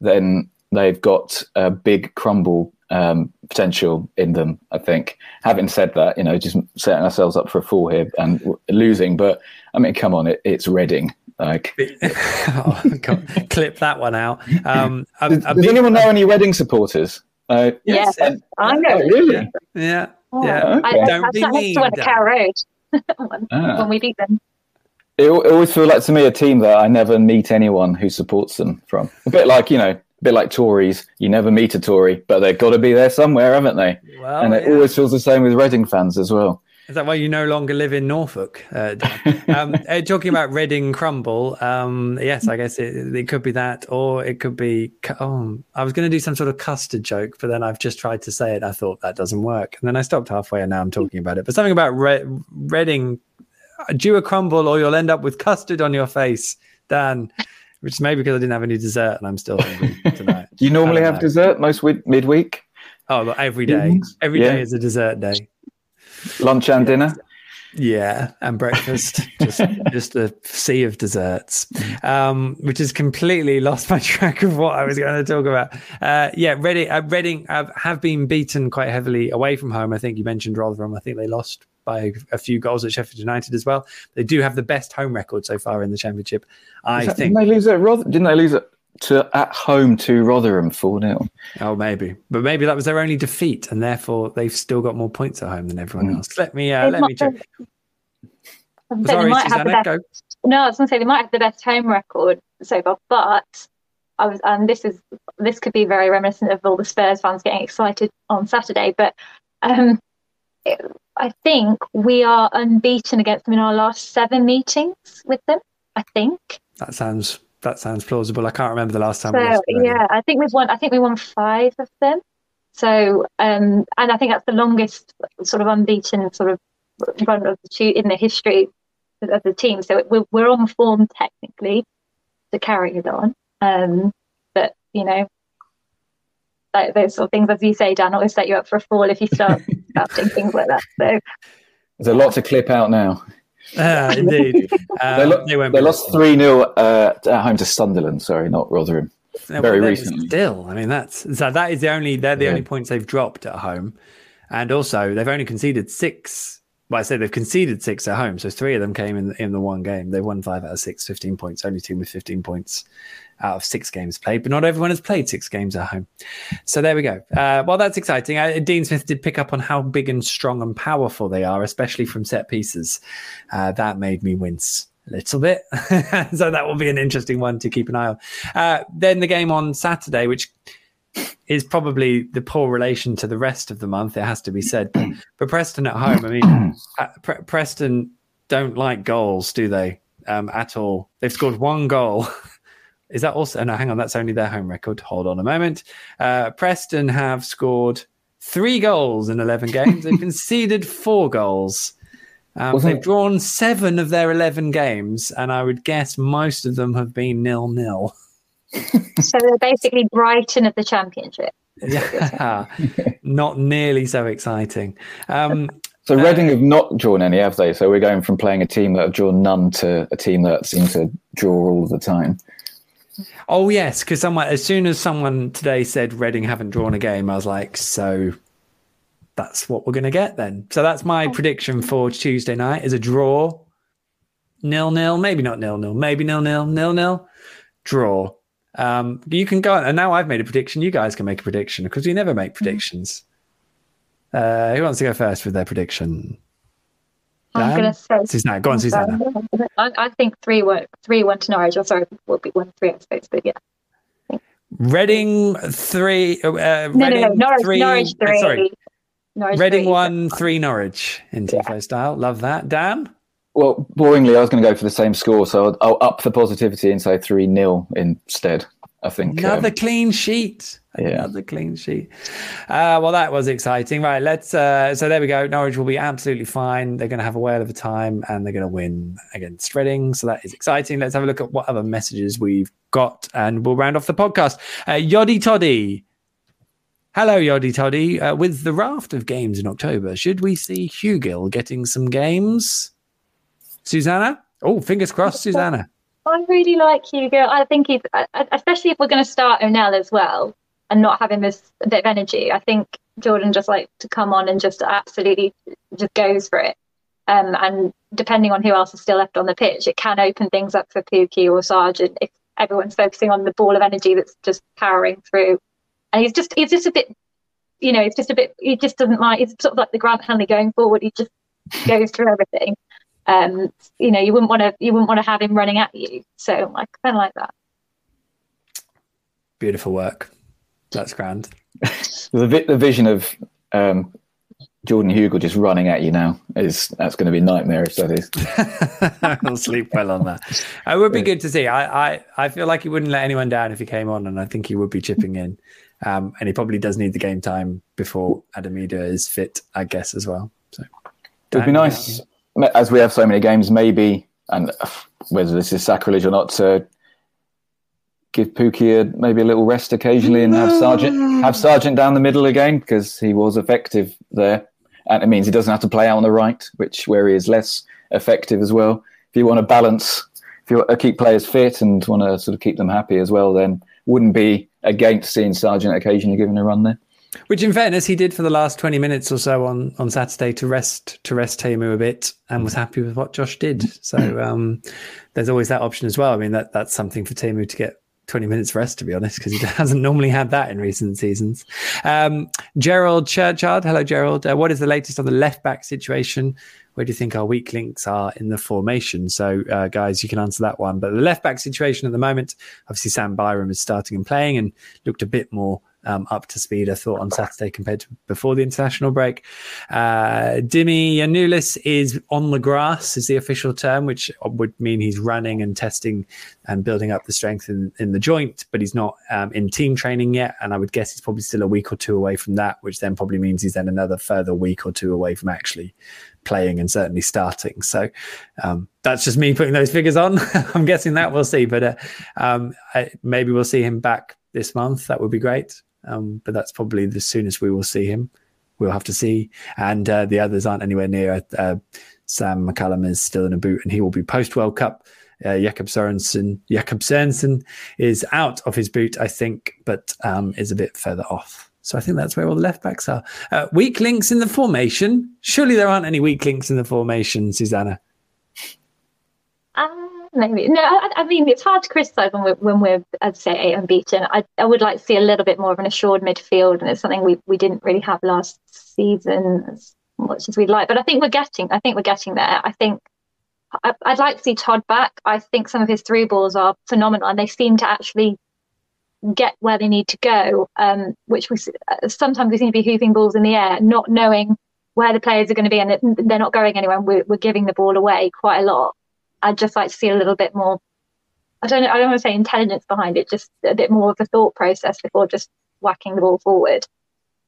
then they've got a big crumble um, potential in them. I think. Having said that, you know, just setting ourselves up for a fall here and losing, but I mean, come on, it, it's Reading. Like, oh, clip that one out. Um, a, does, a does big- anyone know any wedding supporters? Uh, Yes, and- I know. oh, really? yeah, Oh, yeah. I, Okay. I, Don't I be sat mean, to one at Dan. Carrow Road when, Ah. when we beat them. It, it always feels like to me a team that I never meet anyone who supports them from. A bit like you know, a bit like Tories. You never meet a Tory, but they've got to be there somewhere, haven't they? Well, and it yeah. always feels the same with Reading fans as well. Is that why you no longer live in Norfolk? Uh, um, uh, talking about Reading crumble, um, yes, I guess it, it could be that, or it could be. Oh, I was going to do some sort of custard joke, but then I've just tried to say it. I thought that doesn't work, and then I stopped halfway, and now I'm talking about it. But something about Re- Reading, uh, do a crumble, or you'll end up with custard on your face, Dan. Which is maybe because I didn't have any dessert, and I'm still hungry tonight. Do you normally have know. dessert most wi- midweek, Oh, every day, every day Yeah. is a dessert day. Lunch and dinner? Yeah, and breakfast, just just a sea of desserts, um, which has completely lost my track of what I was going to talk about. Uh, yeah, Reading, uh, Reading have, have been beaten quite heavily away from home. I think you mentioned Rotherham. I think they lost by a few goals at Sheffield United as well. They do have the best home record so far in the Championship. I that- think. Didn't they lose at Roth- Didn't they lose at, to at home to Rotherham four 0 Oh, maybe, but maybe that was their only defeat, and therefore they've still got more points at home than everyone Mm. else. Let me uh, let me check. Sorry, they might have the Susannah, best. No, I was going to say they might have the best home record so far, but I was, and this is this could be very reminiscent of all the Spurs fans getting excited on Saturday, but um, it, I think we are unbeaten against them in our last seven meetings with them. I think That sounds that sounds plausible. I can't remember the last time. we so. lost. Yeah, I think we've won. I think we won five of them. So, um, and I think that's the longest sort of unbeaten sort of run of the two in the history of the team. So we're we're on form technically to carry it on. Um, but you know, like those sort of things, as you say, Dan, always set you up for a fall if you start starting things like that. So There's a lot to clip out now. Ah, indeed. Um, They, lo- they they lost 3 0 uh, at home to Sunderland. Sorry, not Rotherham. No, very recently. Still, I mean, that's so that is the only they're the Yeah. only points they've dropped at home, and also they've only conceded six. Well, I say they've conceded six at home, so three of them came in in the one game. They won five out of six, 15 points. Only team with 15 points out of six games played, but not everyone has played six games at home. So there we go. Uh, well, that's exciting. Uh, Dean Smith did pick up on how big and strong and powerful they are, especially from set pieces. Uh, that made me wince a little bit. so that will be an interesting one to keep an eye on. Uh, then the game on Saturday, which is probably the poor relation to the rest of the month. It has to be said, but, but Preston at home. I mean, uh, Pre- Preston don't like goals, do they? Um, at all. They've scored one goal. Is that also? No, hang on. That's only their home record. Hold on a moment. Uh, Preston have scored three goals in 11 games. They've conceded four goals. Um, they've drawn seven of their 11 games, and I would guess most of them have been nil nil. so they're basically Brighton of the Championship. Yeah, not nearly so exciting. Um, So Reading have not drawn any, have they? So we're going from playing a team that have drawn none to a team that seems to draw all the time. Oh yes, because someone as soon as someone today said Reading haven't drawn a game, I was like, so that's what we're going to get then. So that's my prediction for Tuesday night: is a draw, nil nil, maybe not nil nil, maybe nil nil, nil nil, draw. Um, you can go, and now I've made a prediction. You guys can make a prediction because we never make predictions. Uh, who wants to go first with their prediction? I'm going to say. Susannah, go on, Susannah. I, I think three one, three one to Norwich. Or sorry, will be one three, I suppose. But yeah, Reading three. Uh, no, Reading no, no, Norwich, three. Norwich uh, sorry, Norwich Reading three. one, three Norwich in Tifo style. Love that. Dan? Well, boringly, I was going to go for the same score, so I'll, I'll up the positivity and say 3 0 instead. I think. Another um, clean sheet. Yeah. Another clean sheet. Uh, well, that was exciting. Right. Let's. Uh, so there we go. Norwich will be absolutely fine. They're going to have a whale of a time and they're going to win against Reading. So that is exciting. Let's have a look at what other messages we've got and we'll round off the podcast. Uh, Yoddy Toddy. Hello, Yoddy Toddy. Uh, with the raft of games in October, should we see Hugill getting some games? Susannah? Oh, fingers crossed, Susannah. I really like Hugo. I think he's, especially if we're going to start Onel as well and not as a bit of energy. I think Jordan just like to come on and just absolutely just goes for it. Um, and depending on who else is still left on the pitch, it can open things up for Pukki or Sargent if everyone's focusing on the ball of energy that's just powering through. And he's just he's just a bit, you know, it's just a bit. He just doesn't mind. He's sort of like the Grant Hanley going forward. He just goes through everything. Um, you know, you wouldn't want to you wouldn't want to have him running at you. So I kind of like that. Beautiful work. That's grand. the, the vision of um, Jordan Hugill just running at you now is that's going to be nightmarish. That is. I'll sleep well on that. It would be good to see. I, I I feel like he wouldn't let anyone down if he came on, and I think he would be chipping in. Um, and he probably does need the game time before Adam Idah is fit, I guess, as well. So it'd be nice as we have so many games, maybe, and whether this is sacrilege or not, to give Pukki a, maybe a little rest occasionally and have Sargent have mm. Sargent down the middle again because he was effective there, and it means he doesn't have to play out on the right, which where he is less effective as well. If you want to balance, if you want to keep players fit and want to sort of keep them happy as well, then wouldn't be against seeing Sargent occasionally giving a run there. Which, in fairness, he did for the last twenty minutes or so on, on Saturday to rest to rest Teemu a bit, and was happy with what Josh did. So um, there's always that option as well. I mean, that that's something for Teemu to get 20 minutes rest, to be honest, because he hasn't normally had that in recent seasons. Um, Gerald Churchard. Hello, Gerald. Uh, what is the latest on the left back situation? Where do you think our weak links are in the formation? So, uh, guys, you can answer that one. But the left back situation at the moment, obviously, Sam Byram is starting and playing and looked a bit more um, up to speed, I thought, on Saturday compared to before the international break. Uh, Dimi Giannoulis is on the grass, is the official term, which would mean he's running and testing and building up the strength in, in the joint, but he's not um, in team training yet. And I would guess he's probably still a week or two away from that, which then probably means he's then another further week or two away from actually playing and certainly starting. So um, that's just me putting those figures on. I'm guessing that we'll see, but uh, um, I, maybe we'll see him back this month. That would be great. Um, but that's probably the soonest we will see him. We'll have to see. And uh, the others aren't anywhere near. Uh, Sam McCallum is still in a boot and he will be post World Cup. Uh, Jacob Sorensen, Jacob Sorensen is out of his boot, I think, but um, is a bit further off. So I think that's where all the left backs are. Uh, weak links in the formation. Surely there aren't any weak links in the formation, Susannah. Um, maybe no. I, I, mean, it's hard to criticise when we're when we're, I'd say, unbeaten. I, I would like to see a little bit more of an assured midfield, and it's something we, we didn't really have last season as much as we'd like. But I think we're getting. I think we're getting there. I think I, would like to see Todd back. I think some of his through balls are phenomenal, and they seem to actually get where they need to go. Um, which we sometimes we seem to be hoofing balls in the air, not knowing where the players are going to be, and they're not going anywhere. And we're, we're giving the ball away quite a lot. I'd just like to see a little bit more. I don't. I don't want to say intelligence behind it. Just a bit more of a thought process before just whacking the ball forward.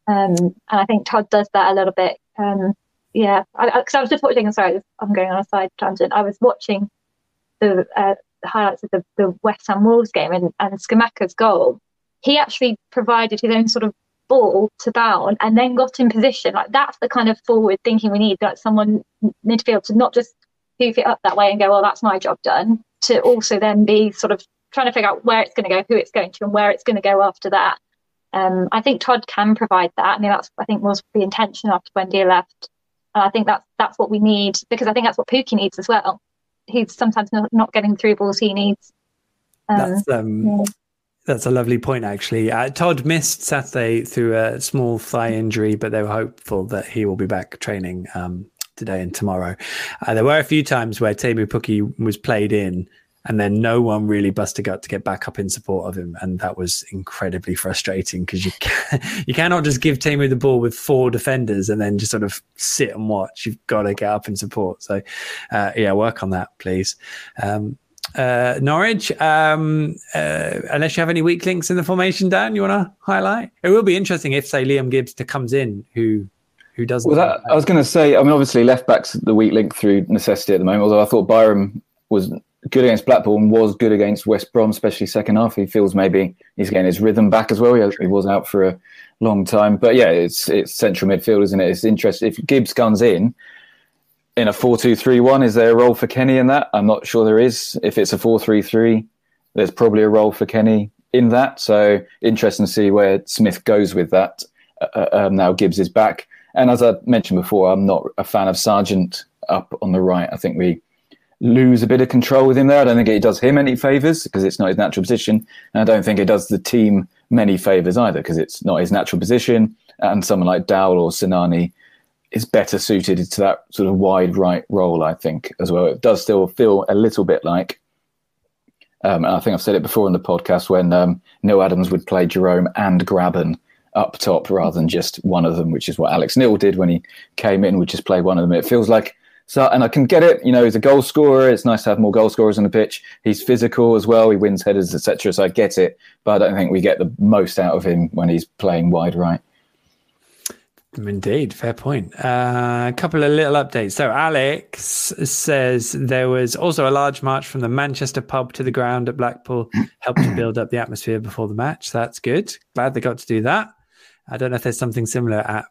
Um, and I think Todd does that a little bit. Um, yeah, because I, I, I, was just watching. Sorry, I'm going on a side tangent. I was watching the, uh, the highlights of the, the West Ham Wolves game and, and Scamacca's goal. He actually provided his own sort of ball to Bowen and then got in position. Like that's the kind of forward thinking we need. Like someone midfield to not just hoof it up that way and go, well, that's my job done, to also then be sort of trying to figure out where it's going to go, who it's going to, and where it's going to go after that. Um, I think Todd can provide that. I mean, that's I think was the intention after Wendy left, and I think that's that's what we need because I think that's what Pukki needs as well. He's sometimes not, not getting through balls he needs. Um, that's um, yeah. that's a lovely point actually. Uh, Todd missed Saturday through a small thigh injury, but they were hopeful that he will be back training um, today and tomorrow. Uh, there were a few times where Teemu Pukki was played in and then no one really busted up to get back up in support of him, and that was incredibly frustrating because you can, you cannot just give Teemu the ball with four defenders and then just sort of sit and watch. You've got to get up in support. So, uh, yeah, work on that, please. Um, uh, Norwich, um, uh, unless you have any weak links in the formation, Dan, you want to highlight? It will be interesting if, say, Liam Gibbs to comes in, who who doesn't. Well, that, I was going to say, I mean, obviously left back's the weak link through necessity at the moment. Although I thought Byram was good against Blackpool and was good against West Brom, especially second half. He feels maybe he's getting his rhythm back as well. He, he was out for a long time, but yeah, it's it's central midfield, isn't it? It's interesting. If Gibbs comes in in a four-two-three-one, is there a role for Kenny in that? I'm not sure there is. If it's a four-three-three, there's probably a role for Kenny in that. So interesting to see where Smith goes with that. Uh, uh um, now Gibbs is back, and as I mentioned before, I'm not a fan of Sargent up on the right. I think we lose a bit of control with him there. I don't think it does him any favours because it's not his natural position. And I don't think it does the team many favours either because it's not his natural position. And someone like Dowell or Sinani is better suited to that sort of wide right role, I think, as well. It does still feel a little bit like, um, and I think I've said it before in the podcast when um, Neil Adams would play Jerome and Grabban up top rather than just one of them, which is what Alex Neil did when he came in, would just play one of them. It feels like so, and I can get it. You know, he's a goal scorer. It's nice to have more goal scorers on the pitch. He's physical as well. He wins headers, etc. So I get it, but I don't think we get the most out of him when he's playing wide right. Indeed, fair point. Uh, a couple of little updates. So Alex says there was also a large march from the Manchester pub to the ground at Blackpool, helped to build up the atmosphere before the match. That's good. Glad they got to do that. I don't know if there's something similar at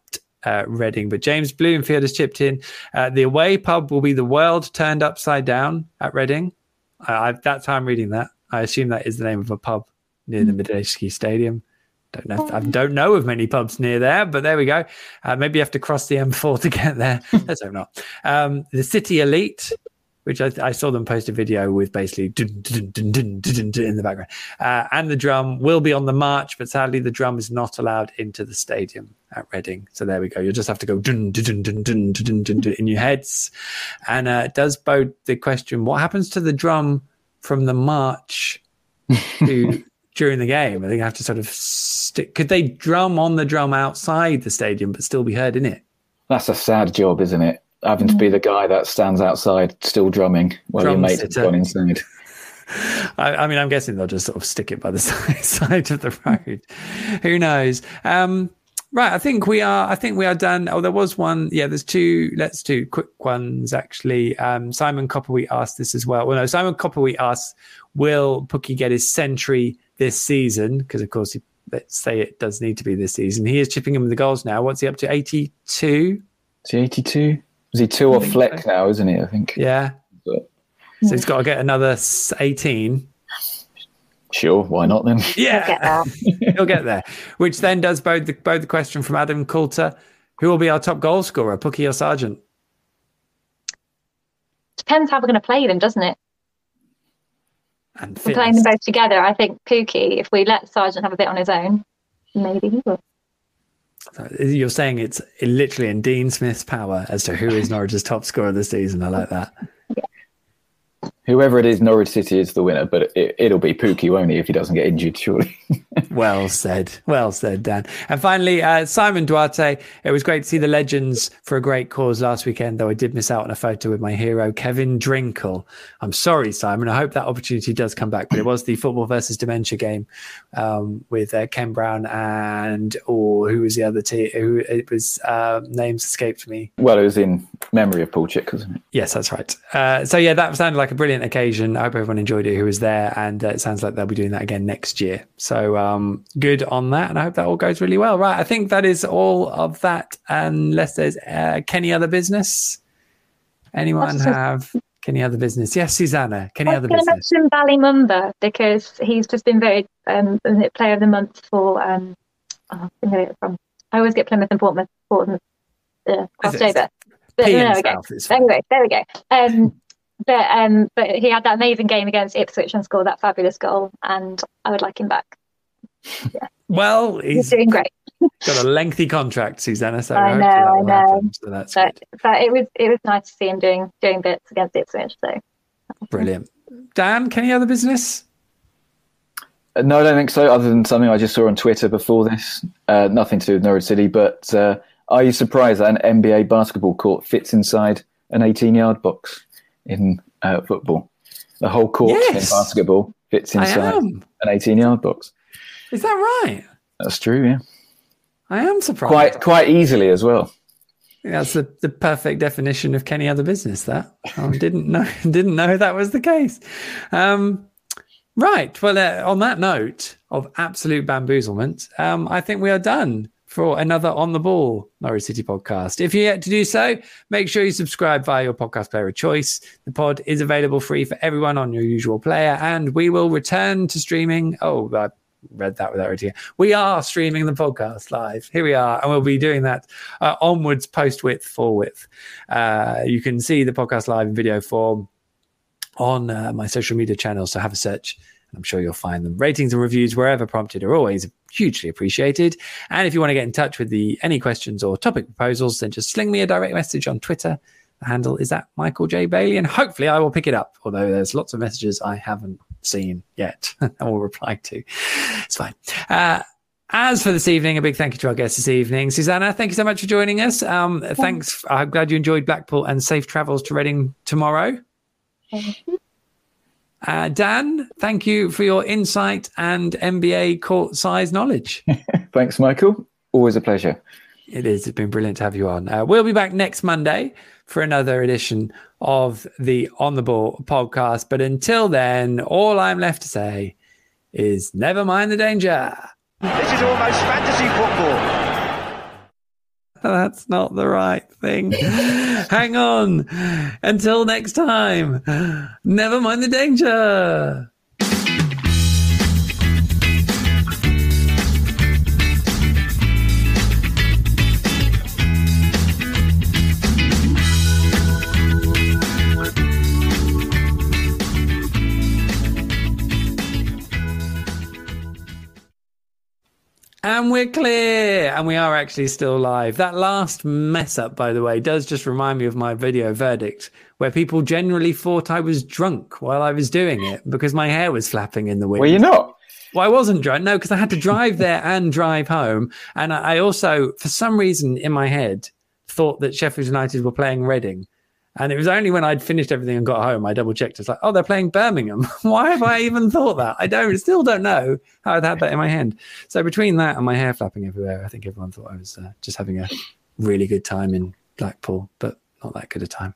uh, Reading. But James Bloomfield has chipped in. Uh, the away pub will be the world turned upside down at Reading. Uh, that's how I'm reading that. I assume that is the name of a pub near the hmm. Stadium. Don't know. I don't know of many pubs near there, but there we go. Uh, maybe you have to cross the M4 to get there. Let's hope not. Um, the City Elite which I, I, saw them post a video with basically dun, dun, dun, in the background. Uh, and the drum will be on the march, but sadly the drum is not allowed into the stadium at Reading. So there we go. You'll just have to go dun, dun, dun, dun, dun, dun, dun, in your heads. And uh, it does bode the question what happens to the drum from the march to, during the game? I think I have to sort of stick. Could they drum on the drum outside the stadium but still be heard in it? That's a sad job, isn't it? Having to be mm. the guy that stands outside still drumming while Drum your mate has gone inside. I, I, mean, I'm guessing they'll just sort of stick it by the side, side of the road. Who knows? Um, right, I think we are. I think we are done. Oh, there was one. Yeah, there's two. Let's do quick ones actually. Um, Simon Copperwheat asked this as well. Well, no, Simon Copperwheat asked, "Will Pukki get his century this season?" Because of course, he, let's say it does need to be this season. He is chipping in with the goals now. What's he up to? 82. Is he 82? Is he two or fleck so. now, isn't he? I think. Yeah. But... So he's got to get another 18. Sure, why not then? Yeah, he'll get there. Which then does bode the, bode the question from Adam Coulter who will be our top goal scorer, Pukki or Sargent? Depends how we're going to play them, doesn't it? And we're playing them both together. I think Pukki, if we let Sargent have a bit on his own, maybe he will. You're saying it's literally in Dean Smith's power as to who is Norwich's top scorer this season. I like that whoever it is, Norwich City is the winner, but it, will be Pukki, won't he, if he doesn't get injured, surely. well said. Well said, Dan. And finally, uh, Simon Duarte. It was great to see the legends for a great cause last weekend, though I did miss out on a photo with my hero, Kevin Drinkell. I'm sorry, Simon. I hope that opportunity does come back, but it was the football versus dementia game um, with uh, Ken Brown and, or who was the other team? Who it was, uh, names escaped me. Well, it was in memory of Paul Chick, wasn't it? Yes, that's right. Uh, so, yeah, that sounded like a brilliant occasion. I hope everyone enjoyed it who was there, and uh, it sounds like they'll be doing that again next year. So um, good on that, and I hope that all goes really well. Right, I think that is all of that, unless there's uh, any other business. Anyone have any other business? Yes, Susannah. Any other business? I mention Bali Mumba because he's just been voted um, Player of the Month for. Um, oh, from. I always get Plymouth and Portsmouth, Portsmouth uh, crossed over. But there we go. Anyway, there we go. Um, but um, but he had that amazing game against Ipswich and scored that fabulous goal, and I would like him back. Yeah. Well, he's, he's doing great. got a lengthy contract, Susannah. So I know, I know. Happen, so that's but, but, it was it was nice to see him doing doing bits against Ipswich. So brilliant. Dan, can you any other business? Uh, no, I don't think so. Other than something I just saw on Twitter before this, uh, nothing to do with Norwich City. But uh, are you surprised that an NBA basketball court fits inside an 18-yard box? In uh, football. The whole court yes, in basketball fits inside an 18 yard box. Is that right? That's true, yeah. I am surprised. Quite quite easily as well. That's the, the perfect definition of Kenny other business. That I didn't know didn't know that was the case. Um, right. Well, uh, on that note of absolute bamboozlement, um, I think we are done for another on the ball Norwich City podcast. If you're yet to do so, make sure you subscribe via your podcast player of choice. The pod is available free for everyone on your usual player, and we will return to streaming. Oh, I read that without reading it. We are streaming the podcast live. Here we are, and we'll be doing that uh, onwards, post width, for width. Uh, you can see the podcast live in video form on uh, my social media channels. So have a search and I'm sure you'll find them. Ratings and reviews, wherever prompted, are always hugely appreciated. And if you want to get in touch with the any questions or topic proposals, then just sling me a direct message on Twitter. The handle is at Michael J. Bailey, and hopefully I will pick it up. Although there's lots of messages I haven't seen yet, I will reply to. It's fine. Uh, as for this evening, a big thank you to our guests this evening, Susannah. Thank you so much for joining us. Um, thanks. I'm glad you enjoyed Blackpool and safe travels to Reading tomorrow. Uh, Dan, thank you for your insight and NBA court size knowledge. Thanks, Michael. Always a pleasure. It is. It's been brilliant to have you on. Uh, we'll be back next Monday for another edition of the On the Ball podcast. But until then, all I'm left to say is never mind the danger. This is almost fantasy football. That's not the right thing. Hang on. Until next time, never mind the danger. And we're clear. And we are actually still live. That last mess up, by the way, does just remind me of my video verdict, where people generally thought I was drunk while I was doing it because my hair was flapping in the wind. Were you not? Well, I wasn't drunk. No, because I had to drive there and drive home. And I also, for some reason in my head, thought that Sheffield United were playing Reading. And it was only when I'd finished everything and got home, I double checked. It's like, oh, they're playing Birmingham. Why have I even thought that? I don't, still don't know how I'd had that in my head. So between that and my hair flapping everywhere, I think everyone thought I was uh, just having a really good time in Blackpool, but not that good a time.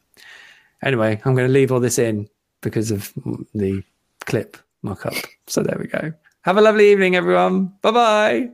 Anyway, I'm going to leave all this in because of the clip mock up. So there we go. Have a lovely evening, everyone. Bye bye.